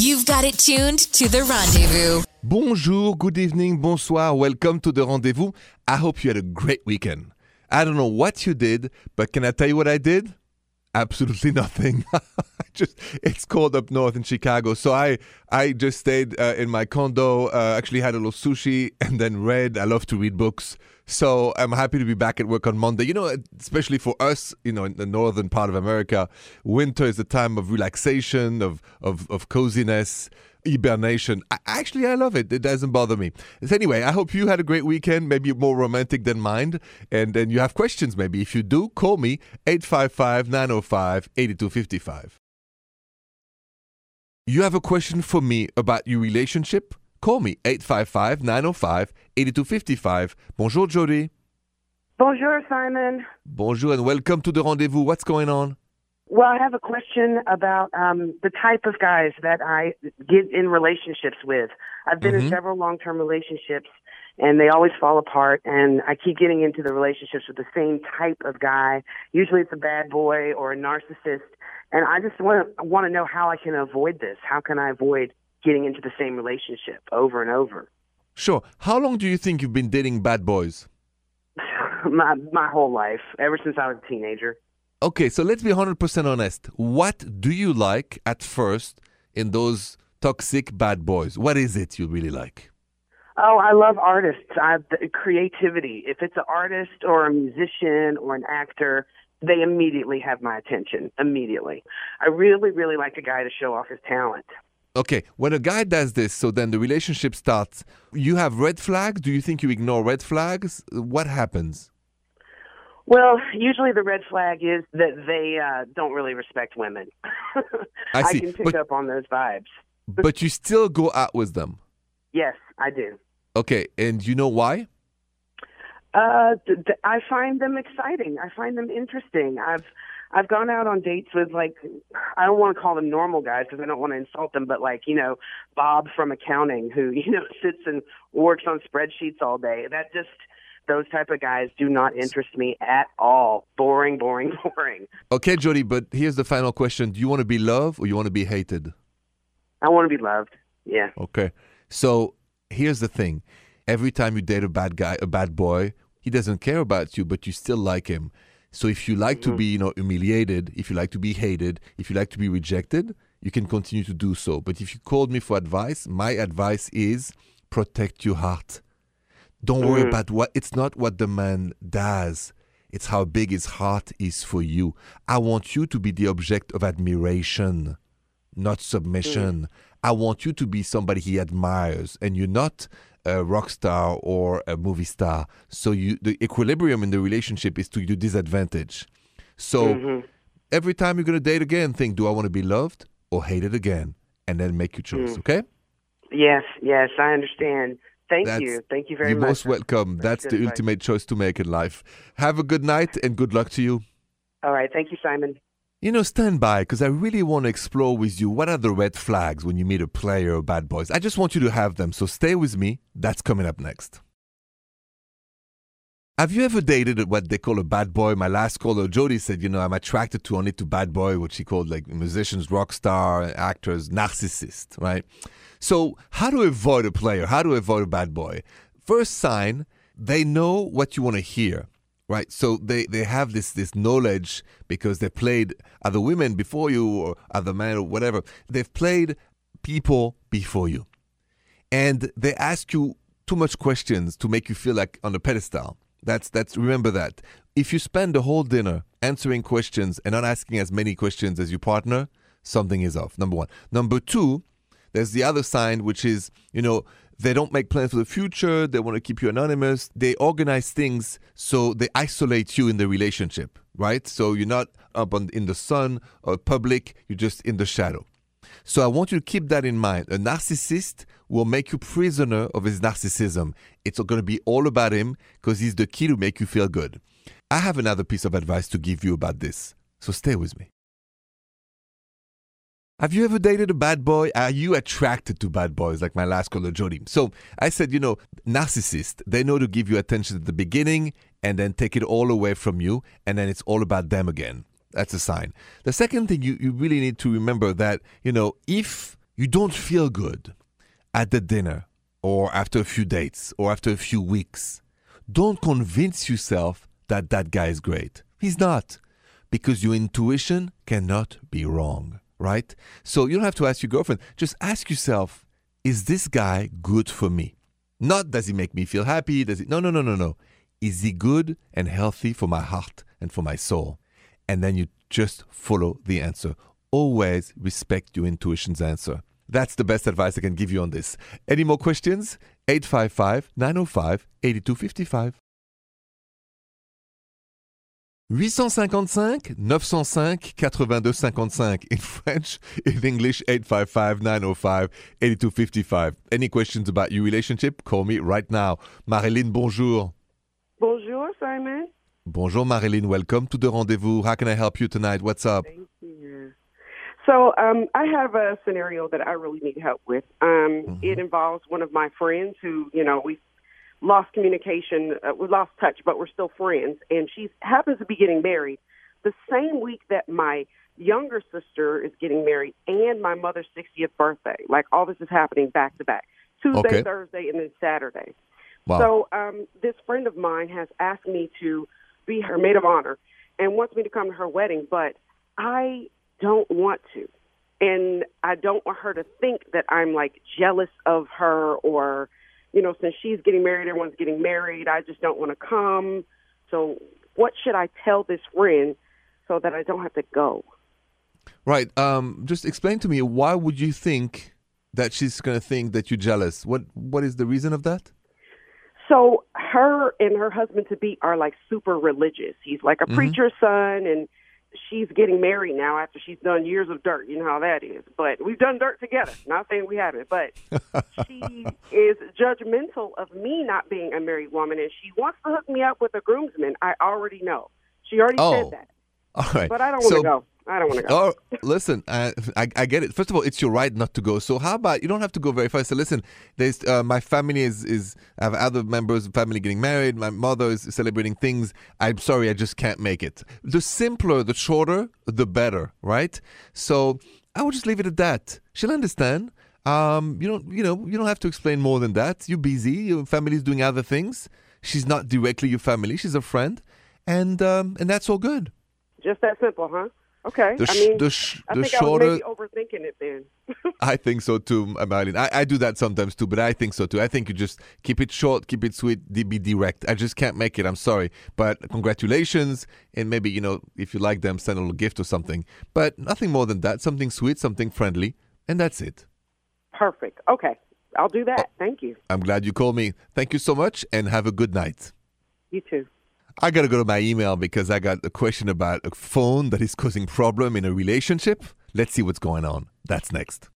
You've got it tuned to the rendezvous. Bonjour, good evening, bonsoir, welcome to the rendezvous. I hope you had a great weekend. I don't know what you did, but can I tell you what I did? Absolutely nothing. just it's cold up north in Chicago, so I I just stayed uh, in my condo. Uh, actually, had a little sushi and then read. I love to read books, so I'm happy to be back at work on Monday. You know, especially for us, you know, in the northern part of America, winter is a time of relaxation, of of, of coziness hibernation. I, actually, I love it. It doesn't bother me. So anyway, I hope you had a great weekend, maybe more romantic than mine. And then you have questions, maybe. If you do, call me 855 905 8255. You have a question for me about your relationship? Call me 855 905 8255. Bonjour, Jody. Bonjour, Simon. Bonjour, and welcome to the rendezvous. What's going on? Well, I have a question about um, the type of guys that I get in relationships with. I've been Mhm. in several long term relationships, and they always fall apart, and I keep getting into the relationships with the same type of guy. Usually it's a bad boy or a narcissist, and I just want to, want to know how I can avoid this. How can I avoid getting into the same relationship over and over? Sure. How long do you think you've been dating bad boys? my, my whole life, ever since I was a teenager. Okay, so let's be 100% honest. What do you like at first in those toxic bad boys? What is it you really like? Oh, I love artists. I creativity. If it's an artist or a musician or an actor, they immediately have my attention. Immediately. I really, really like a guy to show off his talent. Okay, when a guy does this, so then the relationship starts, you have red flags? Do you think you ignore red flags? What happens? Well, usually the red flag is that they uh, don't really respect women. I see, can pick but- up on those vibes. but you still go out with them. Yes, I do. Okay, and you know why? Uh, th- th- I find them exciting. I find them interesting. I've I've gone out on dates with like I don't want to call them normal guys because I don't want to insult them, but like you know Bob from accounting who you know sits and works on spreadsheets all day. That just those type of guys do not interest me at all. Boring, boring, boring. Okay, Jody, but here's the final question. Do you want to be loved or you want to be hated? I want to be loved. Yeah. Okay. So here's the thing. Every time you date a bad guy, a bad boy, he doesn't care about you, but you still like him. So if you like to mm. be, you know, humiliated, if you like to be hated, if you like to be rejected, you can continue to do so. But if you called me for advice, my advice is protect your heart. Don't worry mm. about what it's not what the man does. It's how big his heart is for you. I want you to be the object of admiration not submission. Mm. I want you to be somebody he admires, and you're not a rock star or a movie star. So you, the equilibrium in the relationship is to your disadvantage. So mm-hmm. every time you're gonna date again, think: Do I want to be loved or hated again? And then make your choice. Mm. Okay? Yes, yes, I understand. Thank That's- you. Thank you very much. You're most welcome. That's good the advice. ultimate choice to make in life. Have a good night and good luck to you. All right. Thank you, Simon. You know, stand by because I really want to explore with you what are the red flags when you meet a player or bad boys. I just want you to have them. So stay with me. That's coming up next. Have you ever dated what they call a bad boy? My last caller, Jody, said, you know, I'm attracted to only to bad boy, which he called like musicians, rock star, actors, narcissist, right? So, how to avoid a player? How to avoid a bad boy? First sign, they know what you want to hear, right? So they, they have this this knowledge because they played other women before you or other men or whatever. They've played people before you and they ask you too much questions to make you feel like on a pedestal. That's that's remember that. If you spend the whole dinner answering questions and not asking as many questions as your partner, something is off. Number one. Number two, there's the other sign, which is you know they don't make plans for the future. They want to keep you anonymous. They organize things so they isolate you in the relationship, right? So you're not up on, in the sun or public. You're just in the shadow. So I want you to keep that in mind. A narcissist will make you prisoner of his narcissism. It's going to be all about him because he's the key to make you feel good. I have another piece of advice to give you about this. So stay with me. Have you ever dated a bad boy? Are you attracted to bad boys like my last caller, Jody? So I said, you know, narcissists, they know to give you attention at the beginning and then take it all away from you, and then it's all about them again. That's a sign. The second thing you, you really need to remember that, you know, if you don't feel good at the dinner or after a few dates or after a few weeks, don't convince yourself that that guy is great. He's not. Because your intuition cannot be wrong, right? So you don't have to ask your girlfriend. Just ask yourself, is this guy good for me? Not does he make me feel happy? Does he? No, no, no, no, no. Is he good and healthy for my heart and for my soul? And then you just follow the answer. Always respect your intuition's answer. That's the best advice I can give you on this. Any more questions? 855 905 8255. 855 905 8255 in French, in English 855 905 8255. Any questions about your relationship? Call me right now. Marilyn, bonjour. Bonjour, Simon. Bonjour, Marilyn. Welcome to the rendezvous. How can I help you tonight? What's up? Thank you. So, um, I have a scenario that I really need help with. Um, It involves one of my friends who, you know, we lost communication, uh, we lost touch, but we're still friends. And she happens to be getting married the same week that my younger sister is getting married and my mother's 60th birthday. Like all this is happening back to back Tuesday, Okay. Thursday, and then Saturday. Wow. So um, this friend of mine has asked me to be her maid of honor and wants me to come to her wedding, but I don't want to. And I don't want her to think that I'm like jealous of her or, you know, since she's getting married, everyone's getting married. I just don't want to come. So what should I tell this friend so that I don't have to go? Right. Um, just explain to me why would you think that she's going to think that you're jealous? What What is the reason of that? So her and her husband to be are like super religious. He's like a preacher's son and she's getting married now after she's done years of dirt. You know how that is. But we've done dirt together. Not saying we haven't, but she is judgmental of me not being a married woman and she wants to hook me up with a groomsman. I already know. She already Oh. said that. All right. But I don't want to So- go. I don't want to go. Oh, listen, I, I I get it. First of all, it's your right not to go. So how about you don't have to go very far. So listen, there's uh, my family is is I have other members of family getting married. My mother is celebrating things. I'm sorry, I just can't make it. The simpler, the shorter, the better, right? So I would just leave it at that. She'll understand. Um, you don't you know you don't have to explain more than that. You're busy. Your family's doing other things. She's not directly your family. She's a friend, and um, and that's all good. Just that simple, huh? Okay. The I mean, the sh- I the think shorter- I overthinking it then. I think so too, Marilyn. I, I do that sometimes too, but I think so too. I think you just keep it short, keep it sweet, be direct. I just can't make it. I'm sorry, but congratulations, and maybe you know if you like them, send a little gift or something. But nothing more than that. Something sweet, something friendly, and that's it. Perfect. Okay. I'll do that. Oh, Thank you. I'm glad you called me. Thank you so much, and have a good night. You too. I gotta go to my email because I got a question about a phone that is causing problem in a relationship. Let's see what's going on. That's next.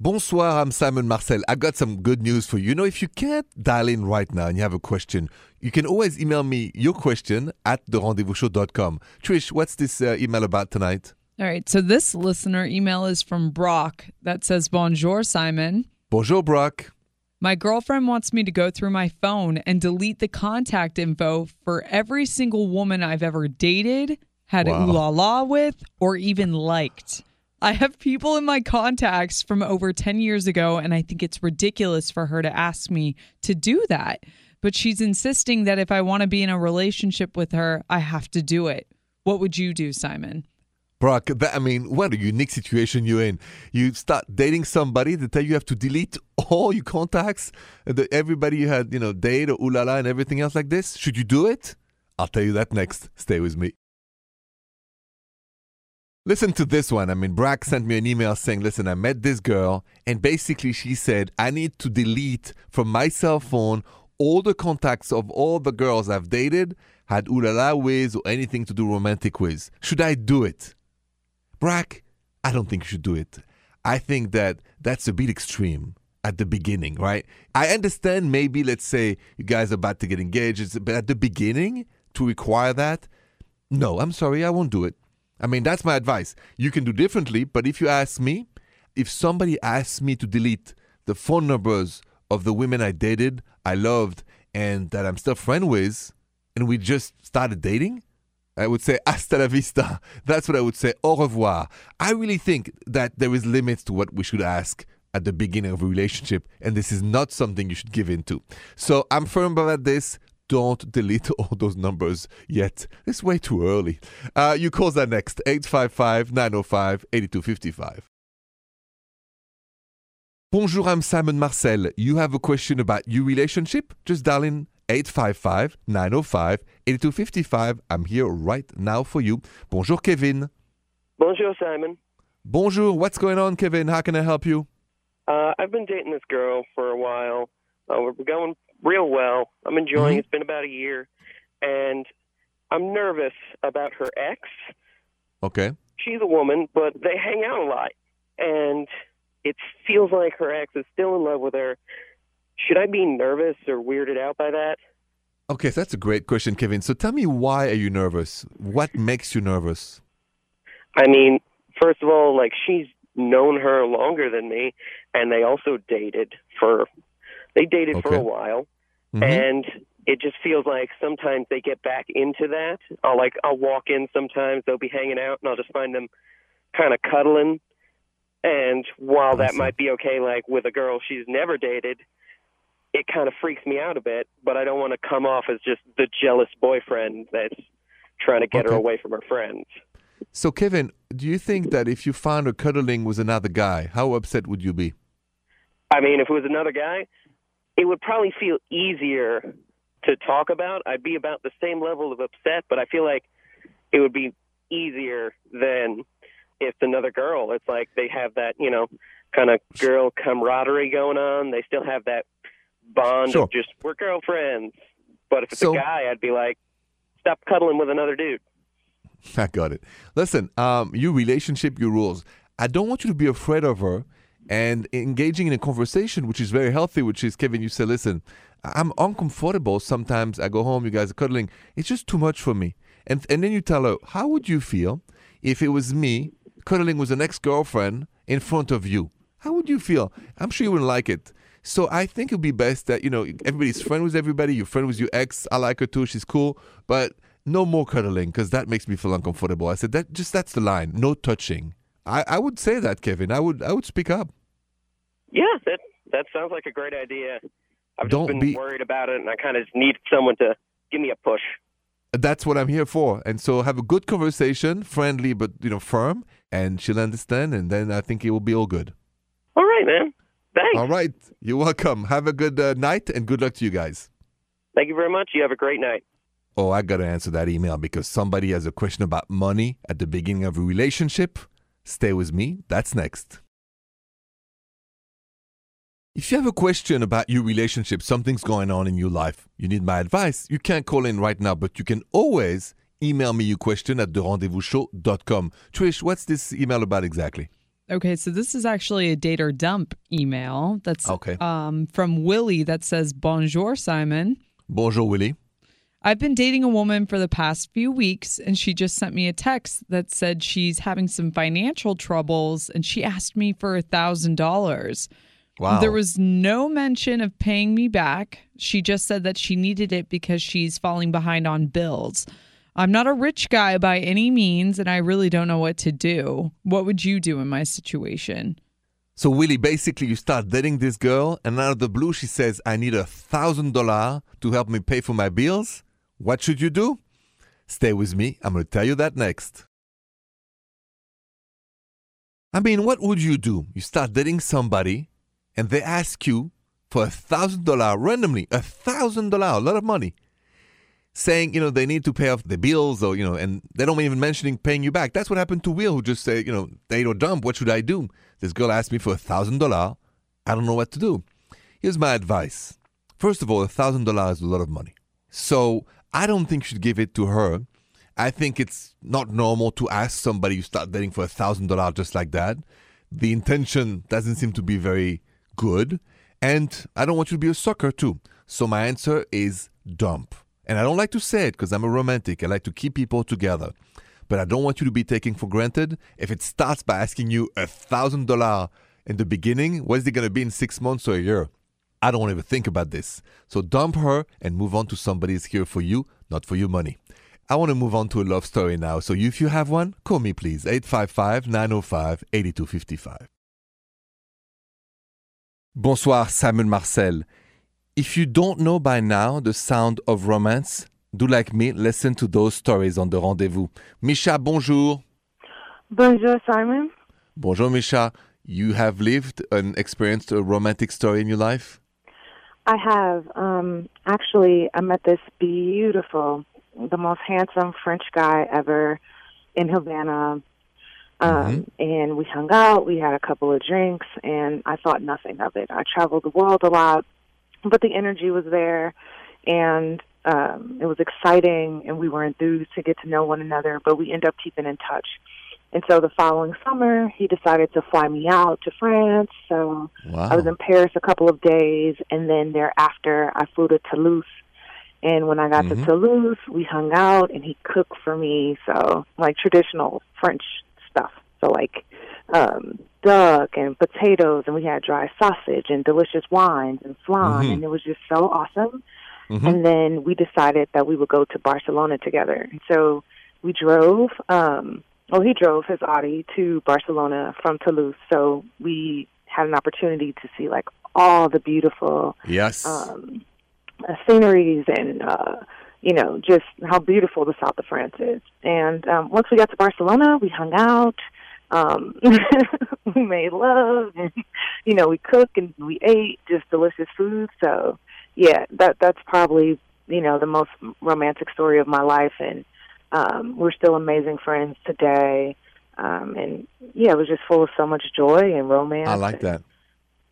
Bonsoir, I'm Simon Marcel. I got some good news for you. You know, if you can't dial in right now and you have a question, you can always email me your question at therendezvousshow.com. Trish, what's this uh, email about tonight? All right. So this listener email is from Brock that says, Bonjour, Simon. Bonjour, Brock. My girlfriend wants me to go through my phone and delete the contact info for every single woman I've ever dated, had Wow. a ooh la la with, or even liked. I have people in my contacts from over 10 years ago, and I think it's ridiculous for her to ask me to do that. But she's insisting that if I want to be in a relationship with her, I have to do it. What would you do, Simon? Brock, that, I mean, what a unique situation you're in. You start dating somebody, they tell you have to delete all your contacts, the, everybody you had, you know, date or ooh la la and everything else like this. Should you do it? I'll tell you that next. Stay with me. Listen to this one. I mean, Brock sent me an email saying, Listen, I met this girl, and basically she said, I need to delete from my cell phone all the contacts of all the girls I've dated, had ulala la la with, or anything to do romantic with. Should I do it? Brock, I don't think you should do it. I think that that's a bit extreme at the beginning, right? I understand maybe, let's say, you guys are about to get engaged, but at the beginning, to require that, no, I'm sorry, I won't do it. I mean, that's my advice. You can do differently, but if you ask me, if somebody asks me to delete the phone numbers of the women I dated, I loved, and that I'm still friend with, and we just started dating, I would say hasta la vista. That's what I would say. Au revoir. I really think that there is limits to what we should ask at the beginning of a relationship, and this is not something you should give into. So I'm firm about this. Don't delete all those numbers yet. It's way too early. Uh, you call that next 855 905 8255. Bonjour, I'm Simon Marcel. You have a question about your relationship? Just dial in 855 905 8255. I'm here right now for you. Bonjour, Kevin. Bonjour, Simon. Bonjour, what's going on, Kevin? How can I help you? Uh, I've been dating this girl for a while. Uh, we're going real well. I'm enjoying. Mhm. It's been about a year, and I'm nervous about her ex. Okay. She's a woman, but they hang out a lot, and it feels like her ex is still in love with her. Should I be nervous or weirded out by that? Okay, so that's a great question, Kevin. So tell me why are you nervous? What makes you nervous? I mean, first of all, like she's known her longer than me, and they also dated for they dated for a while. Mhm. and it just feels like sometimes they get back into that. I'll like I'll walk in sometimes they'll be hanging out and I'll just find them kind of cuddling. And while that might be okay, like with a girl she's never dated, it kind of freaks me out a bit. But I don't want to come off as just the jealous boyfriend that's trying to get her away from her friends. So, Kevin, do you think that if you found her cuddling with another guy, how upset would you be? I mean, if it was another guy, it would probably feel easier to talk about. I'd be about the same level of upset, but I feel like it would be easier than if it's another girl. It's like they have that, you know, kind of girl camaraderie going on. They still have that bond Sure. of just we're girlfriends. But if it's So- a guy, I'd be like, stop cuddling with another dude. I got it. Listen, um, your relationship, your rules. I don't want you to be afraid of her and engaging in a conversation, which is very healthy, which is, Kevin, you say, listen, I'm uncomfortable. Sometimes I go home, you guys are cuddling. It's just too much for me. And, and then you tell her, how would you feel if it was me cuddling with an ex girlfriend in front of you? How would you feel? I'm sure you wouldn't like it. So I think it'd be best that, you know, everybody's friend with everybody. You're friend with your ex. I like her too. She's cool. But no more cuddling because that makes me feel uncomfortable. I said that just that's the line. No touching. I, I would say that, Kevin. I would I would speak up. Yeah, that that sounds like a great idea. I've Don't just been be- worried about it, and I kind of need someone to give me a push. That's what I'm here for. And so have a good conversation, friendly but you know firm, and she'll understand. And then I think it will be all good. All right, man. Thanks. All right, you're welcome. Have a good uh, night and good luck to you guys. Thank you very much. You have a great night. Oh, I gotta answer that email because somebody has a question about money at the beginning of a relationship. Stay with me. That's next. If you have a question about your relationship, something's going on in your life, you need my advice, you can't call in right now, but you can always email me your question at therendezvousshow.com. Trish, what's this email about exactly? Okay, so this is actually a date or dump email that's Okay. um, from Willie that says, Bonjour, Simon. Bonjour, Willie. I've been dating a woman for the past few weeks, and she just sent me a text that said she's having some financial troubles and she asked me for a $1,000. Wow. There was no mention of paying me back. She just said that she needed it because she's falling behind on bills. I'm not a rich guy by any means, and I really don't know what to do. What would you do in my situation? So, Willie, basically, you start dating this girl, and out of the blue, she says, I need a thousand dollar to help me pay for my bills. What should you do? Stay with me. I'm going to tell you that next. I mean, what would you do? You start dating somebody, and they ask you for a thousand dollar randomly, a thousand dollar, a lot of money, saying, you know, they need to pay off the bills or, you know, and they don't even mentioning paying you back. That's what happened to Will, who just said, you know, date or dump, what should I do? This girl asked me for a thousand dollar. I don't know what to do. Here's my advice. First of all, a thousand dollars is a lot of money. So I don't think you should give it to her. I think it's not normal to ask somebody you start dating for a thousand dollars just like that. The intention doesn't seem to be very good. And I don't want you to be a sucker too. So my answer is dump. And I don't like to say it because I'm a romantic. I like to keep people together. But I don't want you to be taken for granted. If it starts by asking you a thousand dollar in the beginning, what is it going to be in six months or a year? I don't want to even think about this. So dump her and move on to somebody who's here for you, not for your money. I want to move on to a love story now. So if you have one, call me please. 855-905-8255. Bonsoir, Simon Marcel. If you don't know by now the sound of romance, do like me, listen to those stories on the rendezvous. Misha, bonjour. Bonjour, Simon. Bonjour, Misha. You have lived and experienced a romantic story in your life? I have. Um, actually, I met this beautiful, the most handsome French guy ever in Havana. Um, And we hung out, we had a couple of drinks, and I thought nothing of it. I traveled the world a lot, but the energy was there, and um, it was exciting, and we were enthused to get to know one another, but we ended up keeping in touch. And so the following summer, he decided to fly me out to France. So Wow. I was in Paris a couple of days, and then thereafter, I flew to Toulouse. And when I got Mhm. to Toulouse, we hung out, and he cooked for me. So like traditional French stuff. So like um, duck and potatoes, and we had dry sausage and delicious wines and flan, Mhm. and it was just so awesome. Mhm. And then we decided that we would go to Barcelona together. And so we drove. Um, well, he drove his Audi to Barcelona from Toulouse. So we had an opportunity to see like all the beautiful Yes. um, uh, sceneries and uh, you know just how beautiful the south of France is. And um, once we got to Barcelona, we hung out. Um, we made love, and you know we cooked and we ate just delicious food. So yeah, that that's probably you know the most romantic story of my life, and um, we're still amazing friends today. Um, and yeah, it was just full of so much joy and romance. I like that.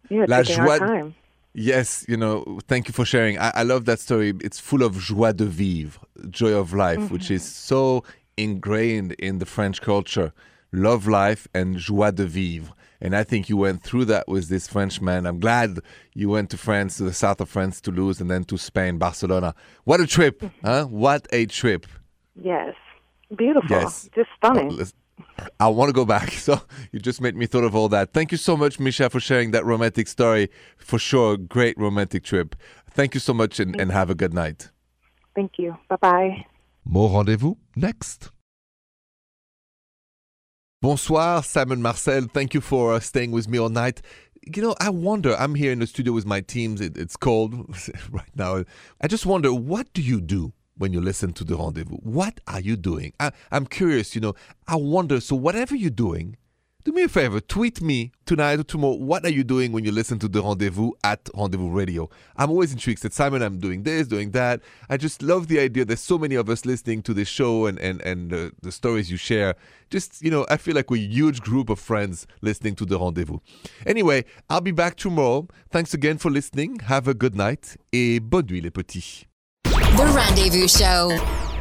Yeah, La taking our joie- time. Yes, you know, thank you for sharing. I, I love that story. It's full of joie de vivre, joy of life, which is so ingrained in the French culture. Love life and joie de vivre. And I think you went through that with this Frenchman. I'm glad you went to France, to the south of France, Toulouse, and then to Spain, Barcelona. What a trip, huh? What a trip. Yes. Beautiful. Yes. Just stunning. Oh, I want to go back. So you just made me thought of all that. Thank you so much, Misha, for sharing that romantic story. For sure, great romantic trip. Thank you so much and, and have a good night. Thank you. Bye bye. More rendezvous next. Bonsoir, Simon Marcel. Thank you for uh, staying with me all night. You know, I wonder, I'm here in the studio with my teams. It, it's cold right now. I just wonder, what do you do when you listen to the rendezvous? What are you doing? I, I'm curious, you know. I wonder, so whatever you're doing, do me a favor, tweet me tonight or tomorrow. What are you doing when you listen to the rendezvous at Rendezvous Radio? I'm always intrigued. Said Simon, I'm doing this, doing that. I just love the idea. There's so many of us listening to this show and and and uh, the stories you share. Just you know, I feel like we're a huge group of friends listening to the rendezvous. Anyway, I'll be back tomorrow. Thanks again for listening. Have a good night et bonne nuit les petits. The Rendezvous Show.